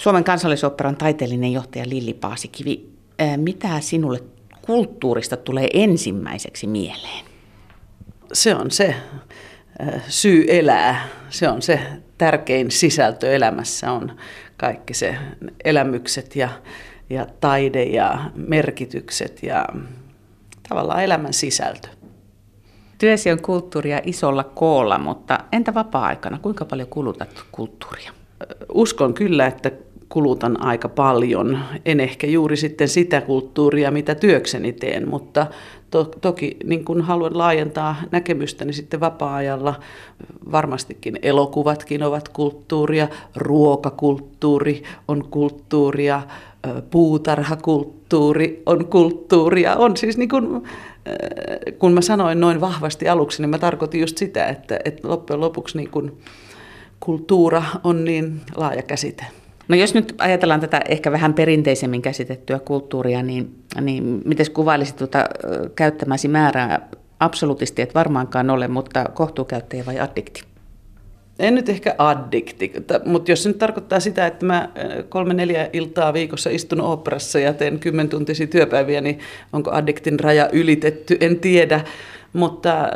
Suomen kansallisoperan taiteellinen johtaja Lilli Paasikivi, mitä sinulle kulttuurista tulee ensimmäiseksi mieleen? Se on se syy elää. Se on se tärkein sisältö elämässä on kaikki se elämykset ja, ja taide ja merkitykset ja tavallaan elämän sisältö. Työsi on kulttuuria isolla koolla, mutta entä vapaa-aikana? Kuinka paljon kulutat kulttuuria? Uskon kyllä, että kulutan aika paljon. En ehkä juuri sitten sitä kulttuuria, mitä työkseni teen, mutta to, toki niin kun haluan laajentaa näkemystäni sitten vapaa-ajalla. Varmastikin elokuvatkin ovat kulttuuria, ruokakulttuuri on kulttuuria, puutarhakulttuuri on kulttuuria. On siis niin kun, kun mä sanoin noin vahvasti aluksi, niin mä tarkoitin just sitä, että, että loppujen lopuksi niin kun kulttuura on niin laaja käsite. No jos nyt ajatellaan tätä ehkä vähän perinteisemmin käsitettyä kulttuuria, niin, niin miten kuvailisit tuota käyttämäsi määrää absolutisti, että varmaankaan ole, mutta kohtuukäyttäjä vai addikti? En nyt ehkä addikti, mutta jos se nyt tarkoittaa sitä, että mä kolme neljä iltaa viikossa istun oopperassa ja teen kymmentuntisia työpäiviä, niin onko addiktin raja ylitetty, en tiedä. Mutta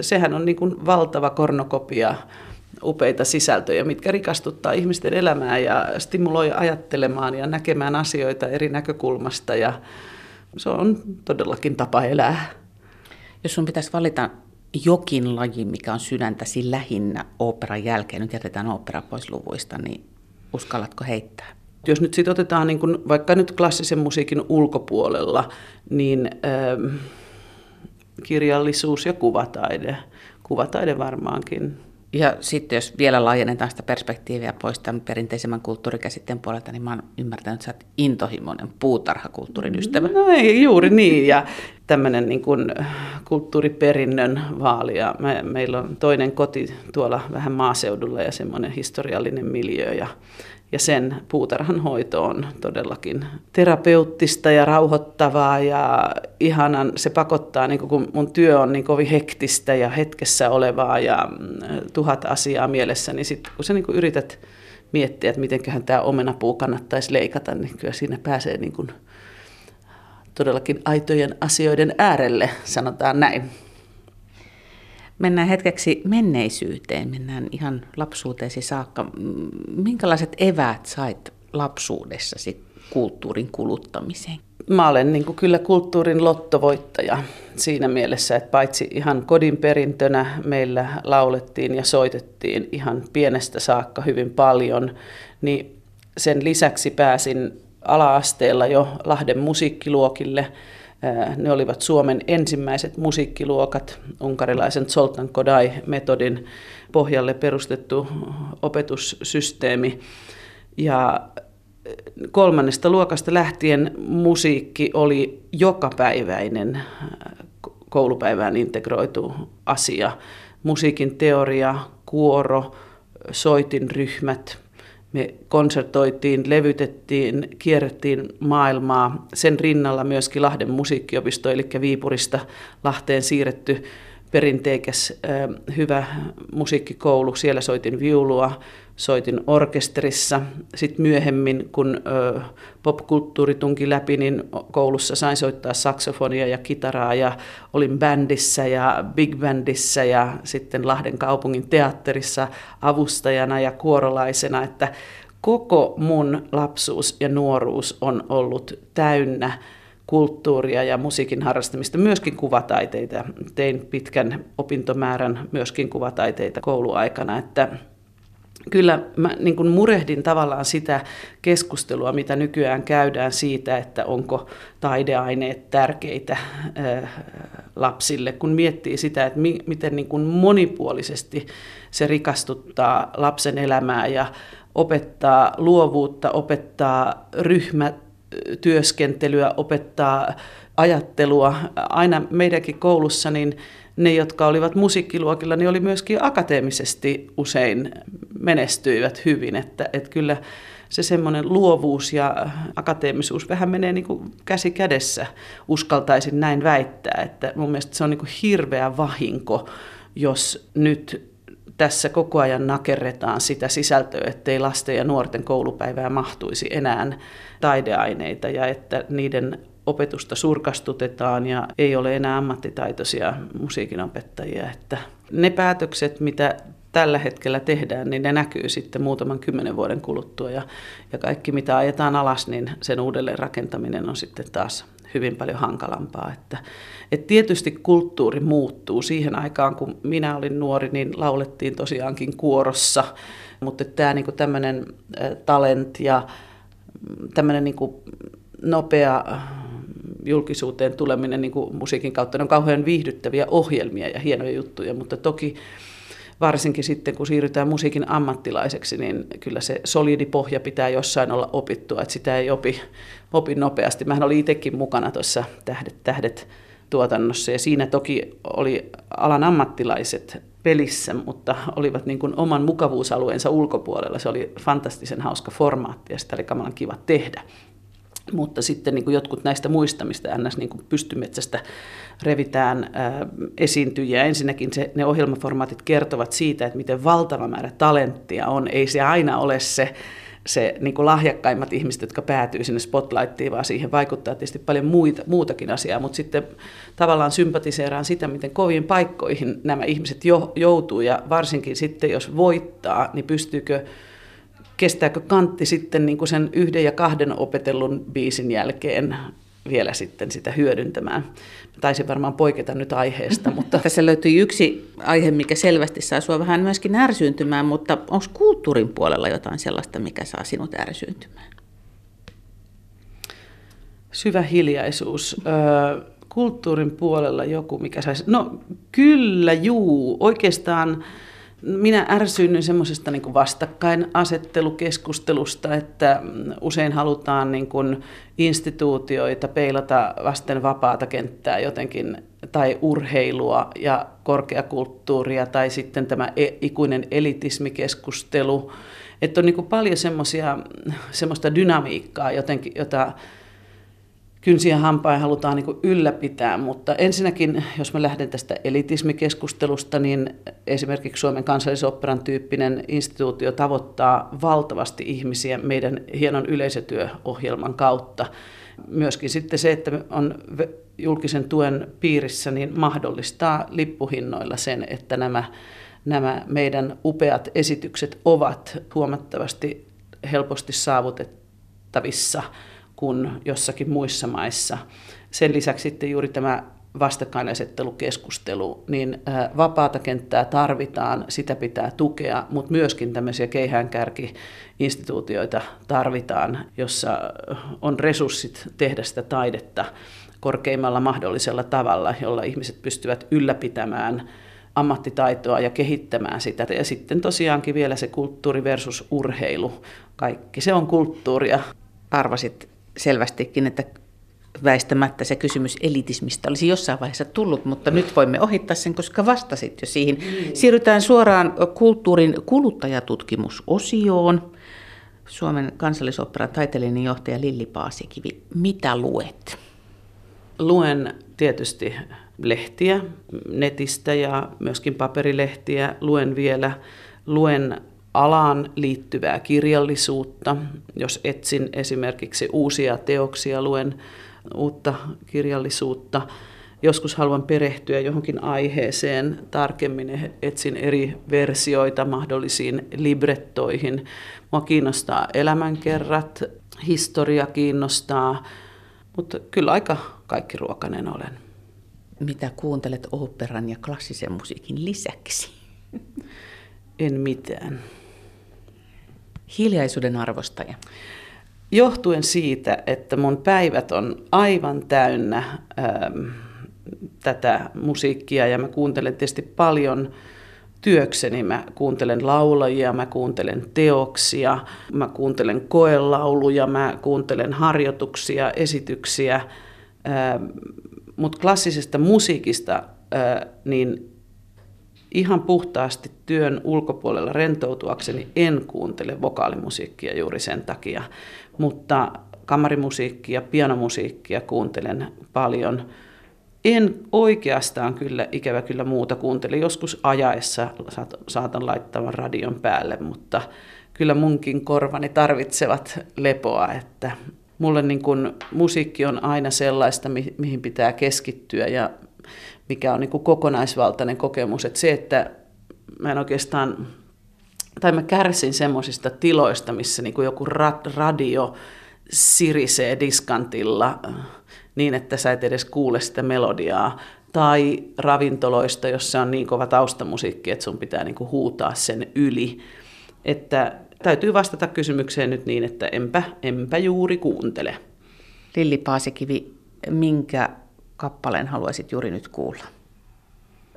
sehän on niin kuin valtava kornokopia upeita sisältöjä, mitkä rikastuttaa ihmisten elämää ja stimuloi ajattelemaan ja näkemään asioita eri näkökulmasta ja se on todellakin tapa elää. Jos sun pitäisi valita jokin laji, mikä on sydäntäsi lähinnä operan jälkeen, nyt jätetään opera pois luvuista, niin uskallatko heittää? Jos nyt sitten otetaan niin kun, vaikka nyt klassisen musiikin ulkopuolella, niin äh, kirjallisuus ja kuvataide. Kuvataide varmaankin ja sitten jos vielä laajennetaan sitä perspektiiviä pois tämän perinteisemmän kulttuurikäsitteen puolelta, niin mä oon ymmärtänyt, että sä oot intohimoinen puutarhakulttuurin ystävä. No ei, juuri niin. Ja tämmöinen niin kuin kulttuuriperinnön vaali. Ja me, meillä on toinen koti tuolla vähän maaseudulla ja semmoinen historiallinen miljö. Ja ja sen puutarhan hoito on todellakin terapeuttista ja rauhoittavaa ja ihanan, se pakottaa, niin kun mun työ on niin kovin hektistä ja hetkessä olevaa ja mm, tuhat asiaa mielessä, niin sitten kun sä niin yrität miettiä, että mitenköhän tämä omenapuu kannattaisi leikata, niin kyllä siinä pääsee niin kuin todellakin aitojen asioiden äärelle, sanotaan näin. Mennään hetkeksi menneisyyteen, mennään ihan lapsuuteesi saakka. Minkälaiset eväät sait lapsuudessasi kulttuurin kuluttamiseen? Mä olen niin kuin kyllä kulttuurin lottovoittaja siinä mielessä, että paitsi ihan kodin perintönä meillä laulettiin ja soitettiin ihan pienestä saakka hyvin paljon, niin sen lisäksi pääsin ala-asteella jo Lahden musiikkiluokille – ne olivat Suomen ensimmäiset musiikkiluokat, unkarilaisen Zoltan Kodai-metodin pohjalle perustettu opetussysteemi. Ja kolmannesta luokasta lähtien musiikki oli jokapäiväinen koulupäivään integroitu asia. Musiikin teoria, kuoro, soitinryhmät – me konsertoitiin, levytettiin, kierrettiin maailmaa. Sen rinnalla myöskin Lahden musiikkiopisto, eli Viipurista Lahteen siirretty perinteikäs hyvä musiikkikoulu. Siellä soitin viulua, soitin orkesterissa. Sitten myöhemmin, kun popkulttuuri tunki läpi, niin koulussa sain soittaa saksofonia ja kitaraa ja olin bändissä ja big bandissä ja sitten Lahden kaupungin teatterissa avustajana ja kuorolaisena, että koko mun lapsuus ja nuoruus on ollut täynnä kulttuuria ja musiikin harrastamista, myöskin kuvataiteita. Tein pitkän opintomäärän myöskin kuvataiteita kouluaikana, että kyllä mä niin kuin murehdin tavallaan sitä keskustelua, mitä nykyään käydään siitä, että onko taideaineet tärkeitä äh, lapsille, kun miettii sitä, että mi- miten niin kuin monipuolisesti se rikastuttaa lapsen elämää ja opettaa luovuutta, opettaa ryhmätyöskentelyä, opettaa ajattelua. Aina meidänkin koulussa niin ne, jotka olivat musiikkiluokilla, niin oli myöskin akateemisesti usein menestyivät hyvin. Että, että kyllä se semmoinen luovuus ja akateemisuus vähän menee niin kuin käsi kädessä, uskaltaisin näin väittää. Että mun mielestä se on niin kuin hirveä vahinko, jos nyt tässä koko ajan nakerretaan sitä sisältöä, ettei lasten ja nuorten koulupäivää mahtuisi enää taideaineita ja että niiden opetusta surkastutetaan ja ei ole enää ammattitaitoisia musiikinopettajia. Että ne päätökset, mitä tällä hetkellä tehdään, niin ne näkyy sitten muutaman kymmenen vuoden kuluttua ja, ja kaikki mitä ajetaan alas, niin sen uudelleen rakentaminen on sitten taas hyvin paljon hankalampaa. Että, et tietysti kulttuuri muuttuu. Siihen aikaan, kun minä olin nuori, niin laulettiin tosiaankin kuorossa, mutta tämä niinku tämmöinen talent ja tämmöinen niinku nopea julkisuuteen tuleminen niin kuin musiikin kautta, ne on kauhean viihdyttäviä ohjelmia ja hienoja juttuja, mutta toki varsinkin sitten kun siirrytään musiikin ammattilaiseksi, niin kyllä se solidi pohja pitää jossain olla opittua, että sitä ei opi, opi nopeasti. Mähän olin itsekin mukana tuossa Tähdet, tähdet tuotannossa ja siinä toki oli alan ammattilaiset pelissä, mutta olivat niin kuin oman mukavuusalueensa ulkopuolella. Se oli fantastisen hauska formaatti ja sitä oli kamalan kiva tehdä. Mutta sitten niin kuin jotkut näistä muista, mistä NS niin kuin pystymetsästä revitään ää, esiintyjiä. Ensinnäkin se, ne ohjelmaformaatit kertovat siitä, että miten valtava määrä talenttia on. Ei se aina ole se, se niin kuin lahjakkaimmat ihmiset, jotka päätyy sinne spotlightiin, vaan siihen vaikuttaa tietysti paljon muita, muutakin asiaa, mutta sitten tavallaan sympatiseeraan sitä, miten koviin paikkoihin nämä ihmiset jo, joutuu, ja varsinkin sitten, jos voittaa, niin pystyykö kestääkö kantti sitten niin kuin sen yhden ja kahden opetellun biisin jälkeen vielä sitten sitä hyödyntämään. Mä taisin varmaan poiketa nyt aiheesta, mutta... Tässä löytyy yksi aihe, mikä selvästi saa sinua vähän myöskin ärsyyntymään, mutta onko kulttuurin puolella jotain sellaista, mikä saa sinut ärsyyntymään? Syvä hiljaisuus. kulttuurin puolella joku, mikä saisi... No kyllä, juu. Oikeastaan minä ärsyynnyn semmoisesta niin vastakkainasettelukeskustelusta, että usein halutaan niin kuin instituutioita peilata vasten vapaata kenttää jotenkin, tai urheilua ja korkeakulttuuria, tai sitten tämä e, ikuinen elitismikeskustelu. Että on niin paljon semmoista dynamiikkaa jotenkin, jota kynsiä hampain halutaan niin ylläpitää, mutta ensinnäkin, jos mä lähden tästä elitismikeskustelusta, niin esimerkiksi Suomen kansallisopperan tyyppinen instituutio tavoittaa valtavasti ihmisiä meidän hienon yleisötyöohjelman kautta. Myöskin sitten se, että on julkisen tuen piirissä, niin mahdollistaa lippuhinnoilla sen, että nämä, nämä meidän upeat esitykset ovat huomattavasti helposti saavutettavissa – kuin jossakin muissa maissa. Sen lisäksi sitten juuri tämä vastakkainasettelukeskustelu, niin vapaata kenttää tarvitaan, sitä pitää tukea, mutta myöskin tämmöisiä keihäänkärki-instituutioita tarvitaan, jossa on resurssit tehdä sitä taidetta korkeimmalla mahdollisella tavalla, jolla ihmiset pystyvät ylläpitämään ammattitaitoa ja kehittämään sitä. Ja sitten tosiaankin vielä se kulttuuri versus urheilu. Kaikki se on kulttuuria. Arvasit selvästikin, että väistämättä se kysymys elitismistä olisi jossain vaiheessa tullut, mutta nyt voimme ohittaa sen, koska vastasit jo siihen. Mm. Siirrytään suoraan kulttuurin kuluttajatutkimusosioon. Suomen kansallisoperan taiteellinen johtaja Lilli Paasikivi, mitä luet? Luen tietysti lehtiä netistä ja myöskin paperilehtiä. Luen vielä, luen alaan liittyvää kirjallisuutta. Jos etsin esimerkiksi uusia teoksia, luen uutta kirjallisuutta. Joskus haluan perehtyä johonkin aiheeseen tarkemmin, etsin eri versioita mahdollisiin librettoihin. Mua kiinnostaa elämänkerrat, historia kiinnostaa, mutta kyllä aika kaikki ruokanen olen. Mitä kuuntelet oopperan ja klassisen musiikin lisäksi? En mitään hiljaisuuden arvostaja? Johtuen siitä, että mun päivät on aivan täynnä ähm, tätä musiikkia ja mä kuuntelen tietysti paljon työkseni. Mä kuuntelen laulajia, mä kuuntelen teoksia, mä kuuntelen koelauluja, mä kuuntelen harjoituksia, esityksiä. Ähm, Mutta klassisesta musiikista äh, niin ihan puhtaasti työn ulkopuolella rentoutuakseni en kuuntele vokaalimusiikkia juuri sen takia, mutta kamarimusiikkia, pianomusiikkia kuuntelen paljon. en oikeastaan kyllä, ikävä kyllä muuta kuuntele. Joskus ajaessa saatan laittaa radion päälle, mutta kyllä munkin korvani tarvitsevat lepoa, että mulle niin kun musiikki on aina sellaista, mihin pitää keskittyä ja mikä on niin kuin kokonaisvaltainen kokemus. Että se, että mä en oikeastaan, tai mä kärsin semmoisista tiloista, missä niin kuin joku radio sirisee diskantilla niin, että sä et edes kuule sitä melodiaa. Tai ravintoloista, jossa on niin kova taustamusiikki, että sun pitää niin kuin huutaa sen yli. Että täytyy vastata kysymykseen nyt niin, että enpä, enpä juuri kuuntele. Lilli Paasikivi, minkä kappaleen haluaisit juuri nyt kuulla?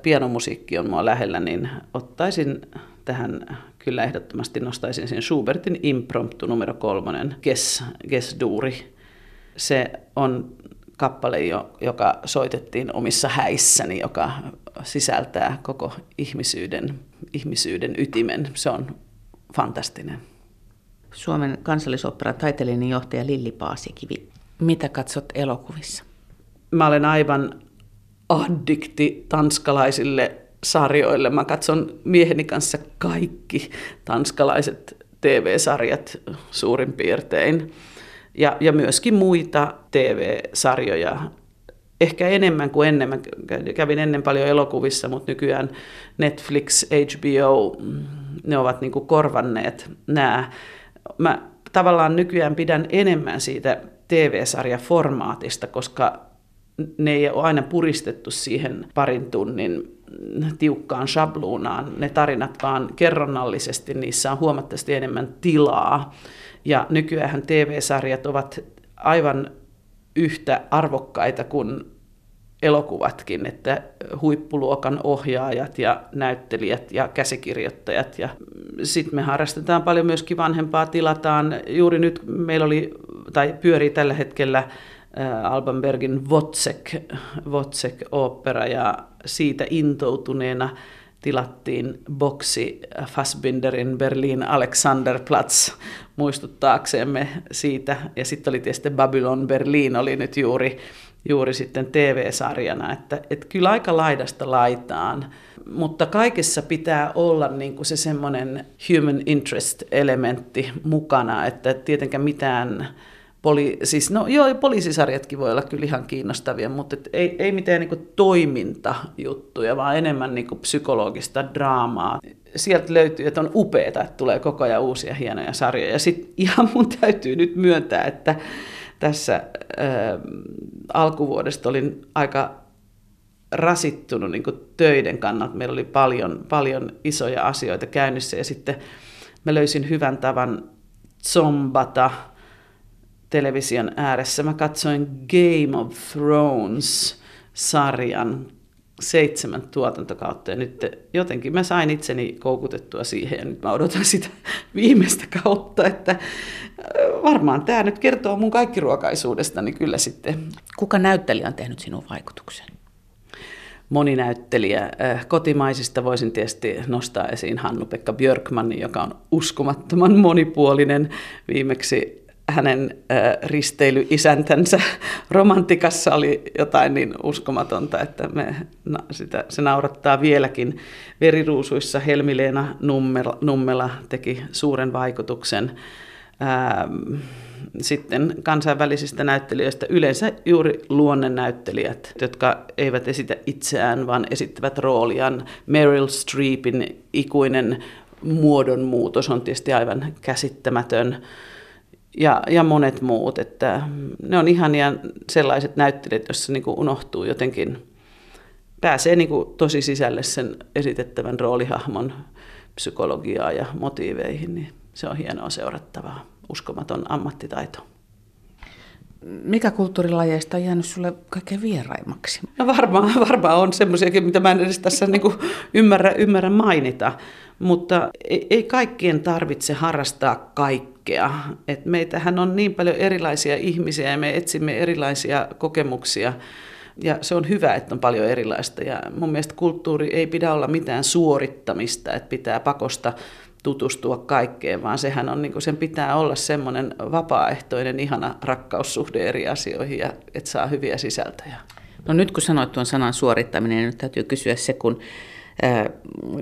Pianomusiikki on mua lähellä, niin ottaisin tähän kyllä ehdottomasti nostaisin sen Schubertin impromptu numero kolmonen, Kes, Kes Duuri. Se on kappale, joka soitettiin omissa häissäni, joka sisältää koko ihmisyyden, ihmisyyden ytimen. Se on fantastinen. Suomen kansallisoperan taiteellinen johtaja Lilli Paasikivi. Mitä katsot elokuvissa? Mä olen aivan addikti tanskalaisille sarjoille. Mä katson mieheni kanssa kaikki tanskalaiset TV-sarjat suurin piirtein. Ja, ja myöskin muita TV-sarjoja. Ehkä enemmän kuin ennen. Mä kävin ennen paljon elokuvissa, mutta nykyään Netflix, HBO, ne ovat niin kuin korvanneet nämä. Mä tavallaan nykyään pidän enemmän siitä TV-sarjaformaatista, koska ne ei ole aina puristettu siihen parin tunnin tiukkaan shabluunaan. Ne tarinat vaan kerronnallisesti, niissä on huomattavasti enemmän tilaa. Ja nykyään TV-sarjat ovat aivan yhtä arvokkaita kuin elokuvatkin, että huippuluokan ohjaajat ja näyttelijät ja käsikirjoittajat. Ja sitten me harrastetaan paljon myöskin vanhempaa, tilataan. Juuri nyt meillä oli, tai pyörii tällä hetkellä Alban Bergin Wozzeck, Wozzeck-opera ja siitä intoutuneena tilattiin boksi Fassbinderin Berlin Alexanderplatz muistuttaaksemme siitä. Ja sitten oli tietysti Babylon Berlin oli nyt juuri, juuri sitten TV-sarjana, että, että kyllä aika laidasta laitaan. Mutta kaikessa pitää olla niin kuin se semmoinen human interest-elementti mukana, että tietenkään mitään Poli, siis, no joo, poliisisarjatkin voi olla kyllä ihan kiinnostavia, mutta et ei, ei mitään niin toimintajuttuja, vaan enemmän niin psykologista draamaa. Sieltä löytyy, että on upeaa, että tulee koko ajan uusia hienoja sarjoja. Ja sitten ihan mun täytyy nyt myöntää, että tässä äh, alkuvuodesta olin aika rasittunut niin töiden kannalta. Meillä oli paljon, paljon isoja asioita käynnissä ja sitten mä löysin hyvän tavan zombata – television ääressä. Mä katsoin Game of Thrones-sarjan seitsemän tuotantokautta ja nyt jotenkin mä sain itseni koukutettua siihen ja nyt mä odotan sitä viimeistä kautta, että äh, varmaan tämä nyt kertoo mun kaikki ruokaisuudesta, niin kyllä sitten. Kuka näyttelijä on tehnyt sinun vaikutuksen? Moni näyttelijä. Äh, kotimaisista voisin tietysti nostaa esiin Hannu-Pekka Björkmanin, joka on uskomattoman monipuolinen. Viimeksi hänen risteilyisäntänsä romantikassa oli jotain niin uskomatonta, että me, sitä, se naurattaa vieläkin. Veriruusuissa Helmileena Nummela, Nummela teki suuren vaikutuksen. Sitten kansainvälisistä näyttelijöistä yleensä juuri luonnennäyttelijät, jotka eivät esitä itseään, vaan esittävät rooliaan. Meryl Streepin ikuinen muodonmuutos on tietysti aivan käsittämätön ja, ja monet muut. Että ne on ihania sellaiset näyttelijät, joissa niin kuin unohtuu jotenkin, pääsee niin kuin tosi sisälle sen esitettävän roolihahmon psykologiaa ja motiiveihin, niin se on hienoa seurattavaa, uskomaton ammattitaito. Mikä kulttuurilajeista on jäänyt sulle kaikkein vieraimmaksi? No varmaan, varmaan on semmoisiakin, mitä mä en edes tässä niin kuin ymmärrä, ymmärrä mainita, mutta ei, ei kaikkien tarvitse harrastaa kaikkea. Et meitähän on niin paljon erilaisia ihmisiä ja me etsimme erilaisia kokemuksia. Ja se on hyvä, että on paljon erilaista. Ja mun mielestä kulttuuri ei pidä olla mitään suorittamista, että pitää pakosta tutustua kaikkeen, vaan sehän on, niin sen pitää olla semmoinen vapaaehtoinen, ihana rakkaussuhde eri asioihin ja että saa hyviä sisältöjä. No nyt kun sanoit tuon sanan suorittaminen, niin nyt täytyy kysyä se, kun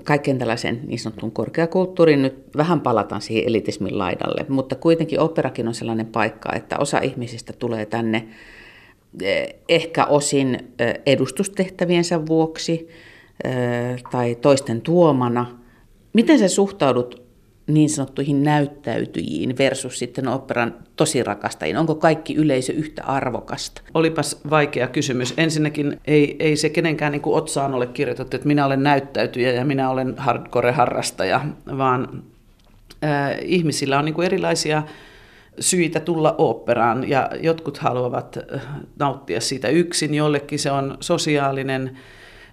kaiken tällaisen niin sanottuun korkeakulttuuriin nyt vähän palataan siihen elitismin laidalle, mutta kuitenkin operakin on sellainen paikka, että osa ihmisistä tulee tänne ehkä osin edustustehtäviensä vuoksi tai toisten tuomana. Miten sä suhtaudut niin sanottuihin näyttäytyjiin versus sitten operan tosirakastajiin? Onko kaikki yleisö yhtä arvokasta? Olipas vaikea kysymys. Ensinnäkin ei, ei se kenenkään niin kuin otsaan ole kirjoitettu, että minä olen näyttäytyjä ja minä olen hardcore-harrastaja, vaan äh, ihmisillä on niin kuin erilaisia syitä tulla oopperaan ja jotkut haluavat nauttia siitä yksin, jollekin se on sosiaalinen,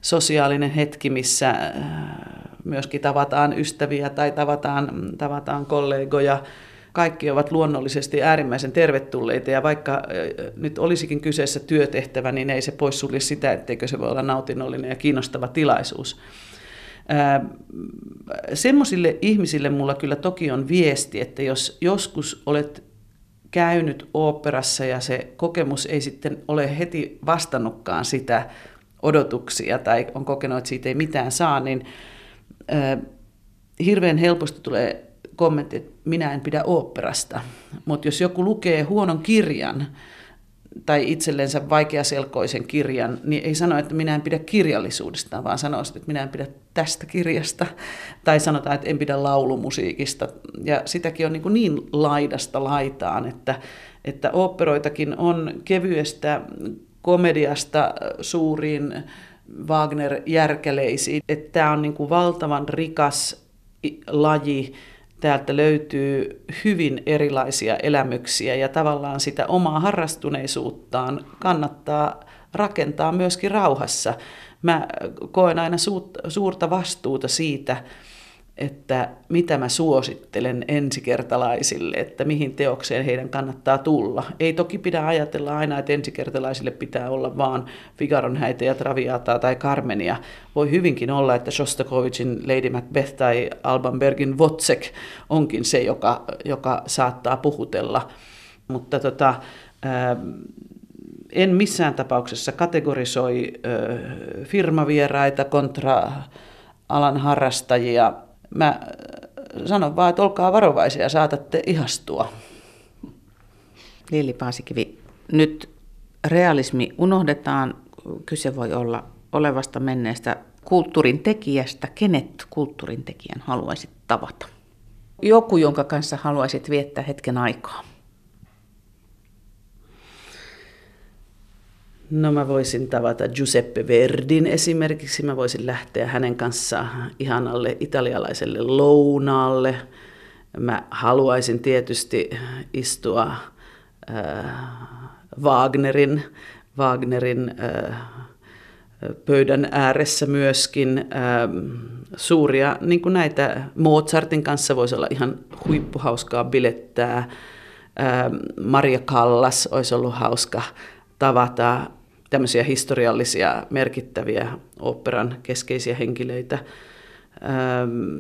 sosiaalinen hetki, missä myöskin tavataan ystäviä tai tavataan, tavataan kollegoja. Kaikki ovat luonnollisesti äärimmäisen tervetulleita ja vaikka nyt olisikin kyseessä työtehtävä, niin ei se poissulje sitä, etteikö se voi olla nautinnollinen ja kiinnostava tilaisuus. Semmoisille ihmisille mulla kyllä toki on viesti, että jos joskus olet käynyt oopperassa ja se kokemus ei sitten ole heti vastannutkaan sitä odotuksia tai on kokenut, että siitä ei mitään saa, niin hirveän helposti tulee kommentti, että minä en pidä oopperasta. Mutta jos joku lukee huonon kirjan tai itsellensä vaikeaselkoisen kirjan, niin ei sano, että minä en pidä kirjallisuudesta, vaan sanoo, että minä en pidä tästä kirjasta. Tai sanotaan, että en pidä laulumusiikista. Ja sitäkin on niin, kuin niin laidasta laitaan, että, että oopperoitakin on kevyestä komediasta suuriin Wagner-järkeleisiin. Että tämä on niin kuin valtavan rikas laji. Täältä löytyy hyvin erilaisia elämyksiä ja tavallaan sitä omaa harrastuneisuuttaan kannattaa rakentaa myöskin rauhassa. Mä koen aina suurta vastuuta siitä, että mitä mä suosittelen ensikertalaisille, että mihin teokseen heidän kannattaa tulla. Ei toki pidä ajatella aina, että ensikertalaisille pitää olla vaan Figaron häitä ja Traviataa tai Carmenia. Voi hyvinkin olla, että Shostakovichin Lady Macbeth tai Alban Bergin Wozzeck onkin se, joka, joka saattaa puhutella. Mutta tota, en missään tapauksessa kategorisoi firmavieraita kontra alan harrastajia – Mä äh, sanon vaan, että olkaa varovaisia, saatatte ihastua. Lili Paasikivi, nyt realismi unohdetaan. Kyse voi olla olevasta menneestä kulttuurin tekijästä. Kenet kulttuurin tekijän haluaisit tavata? Joku, jonka kanssa haluaisit viettää hetken aikaa. No mä voisin tavata Giuseppe Verdin esimerkiksi. Mä voisin lähteä hänen kanssaan ihanalle italialaiselle lounaalle. Mä haluaisin tietysti istua äh, Wagnerin, Wagnerin äh, pöydän ääressä myöskin. Äh, suuria, niin kuin näitä Mozartin kanssa voisi olla ihan huippuhauskaa bilettää. Äh, Maria Callas olisi ollut hauska tavata tämmöisiä historiallisia merkittäviä operan keskeisiä henkilöitä. Ähm,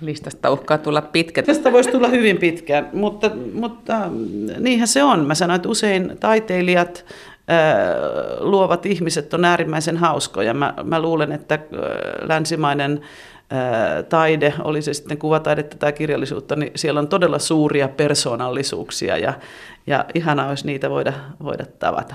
Listasta uhkaa tulla pitkä. Tästä voisi tulla hyvin pitkä, mutta, mutta niinhän se on. Mä sanoin, että usein taiteilijat, äh, luovat ihmiset on äärimmäisen hauskoja. Mä, mä luulen, että äh, länsimainen äh, taide, oli se sitten kuvataidetta tai kirjallisuutta, niin siellä on todella suuria persoonallisuuksia ja, ja ihanaa olisi niitä voida, voida tavata.